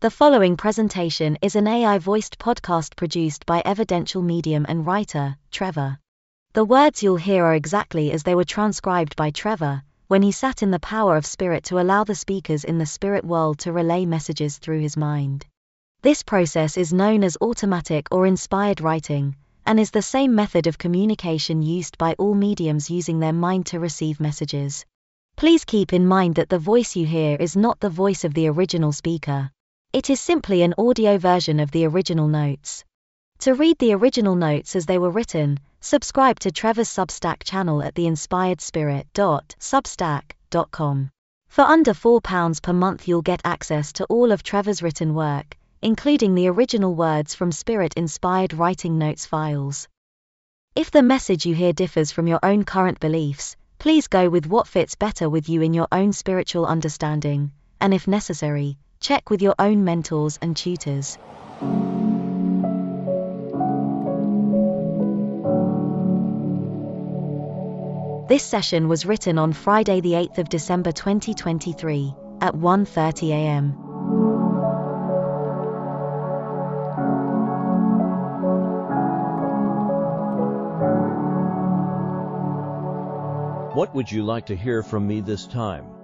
The following presentation is an AI voiced podcast produced by evidential medium and writer, Trevor. The words you'll hear are exactly as they were transcribed by Trevor when he sat in the power of spirit to allow the speakers in the spirit world to relay messages through his mind. This process is known as automatic or inspired writing, and is the same method of communication used by all mediums using their mind to receive messages. Please keep in mind that the voice you hear is not the voice of the original speaker. It is simply an audio version of the original notes. To read the original notes as they were written, subscribe to Trevor's Substack channel at theinspiredspirit.substack.com. For under £4 per month, you'll get access to all of Trevor's written work, including the original words from Spirit inspired writing notes files. If the message you hear differs from your own current beliefs, please go with what fits better with you in your own spiritual understanding, and if necessary, check with your own mentors and tutors. This session was written on Friday the 8th of December 2023 at 1:30 a.m. What would you like to hear from me this time?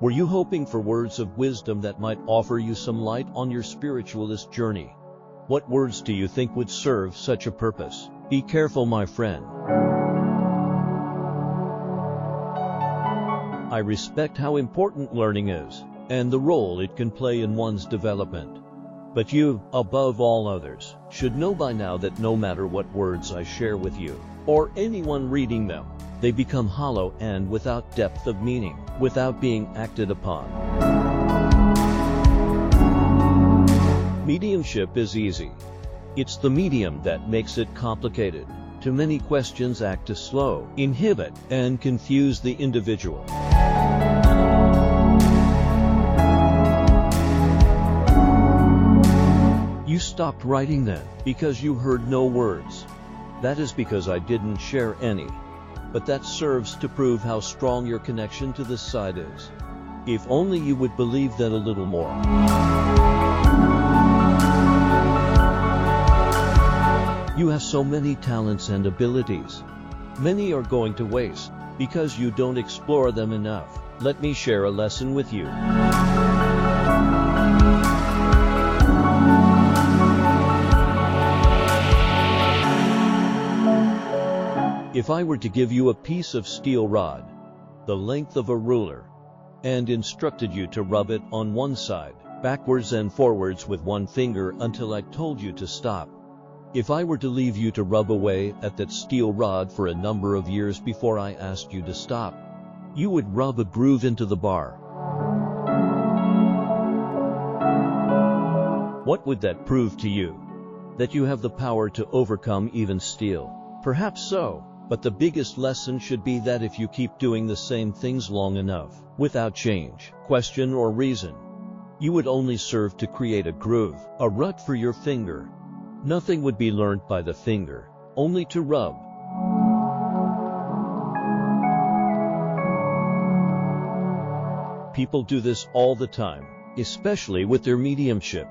Were you hoping for words of wisdom that might offer you some light on your spiritualist journey? What words do you think would serve such a purpose? Be careful, my friend. I respect how important learning is, and the role it can play in one's development. But you, above all others, should know by now that no matter what words I share with you, or anyone reading them, they become hollow and without depth of meaning, without being acted upon. Mediumship is easy. It's the medium that makes it complicated. Too many questions act to slow, inhibit, and confuse the individual. You stopped writing then because you heard no words. That is because I didn't share any but that serves to prove how strong your connection to this side is. If only you would believe that a little more. You have so many talents and abilities. Many are going to waste because you don't explore them enough. Let me share a lesson with you. If I were to give you a piece of steel rod, the length of a ruler, and instructed you to rub it on one side, backwards and forwards with one finger until I told you to stop, if I were to leave you to rub away at that steel rod for a number of years before I asked you to stop, you would rub a groove into the bar. What would that prove to you? That you have the power to overcome even steel? Perhaps so. But the biggest lesson should be that if you keep doing the same things long enough, without change, question or reason, you would only serve to create a groove, a rut for your finger. Nothing would be learnt by the finger, only to rub. People do this all the time, especially with their mediumship.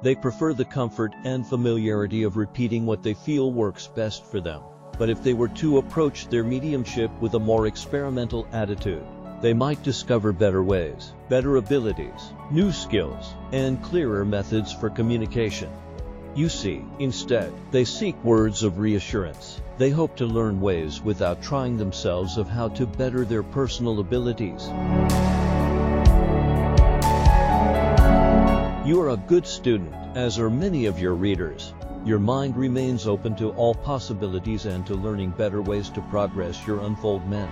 They prefer the comfort and familiarity of repeating what they feel works best for them. But if they were to approach their mediumship with a more experimental attitude, they might discover better ways, better abilities, new skills, and clearer methods for communication. You see, instead, they seek words of reassurance. They hope to learn ways without trying themselves of how to better their personal abilities. You are a good student, as are many of your readers. Your mind remains open to all possibilities and to learning better ways to progress your unfoldment.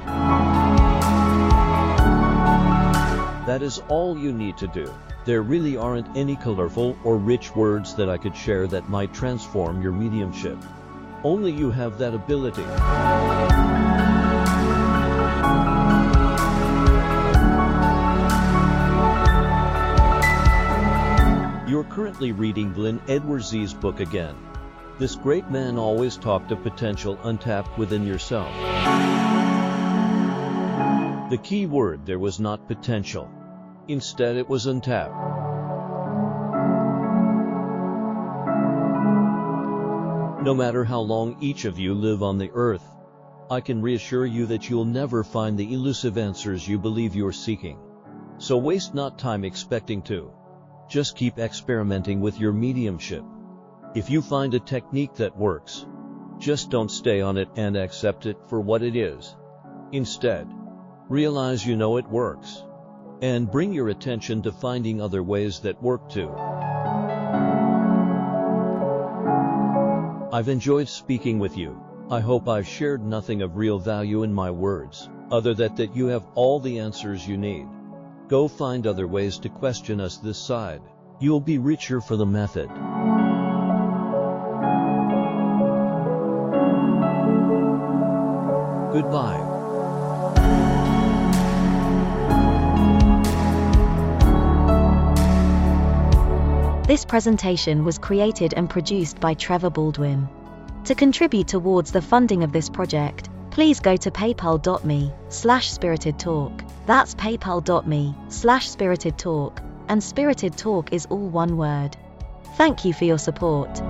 That is all you need to do. There really aren't any colorful or rich words that I could share that might transform your mediumship. Only you have that ability. currently reading Edward Edwards' book again. This great man always talked of potential untapped within yourself. The key word there was not potential. Instead, it was untapped. No matter how long each of you live on the earth, I can reassure you that you'll never find the elusive answers you believe you're seeking. So waste not time expecting to. Just keep experimenting with your mediumship. If you find a technique that works, just don't stay on it and accept it for what it is. Instead, realize you know it works. And bring your attention to finding other ways that work too. I've enjoyed speaking with you. I hope I've shared nothing of real value in my words, other than that you have all the answers you need. Go find other ways to question us this side. You'll be richer for the method. Goodbye. This presentation was created and produced by Trevor Baldwin. To contribute towards the funding of this project, please go to paypal.me slash spirited talk. That's paypal.me slash spirited talk, and spirited talk is all one word. Thank you for your support.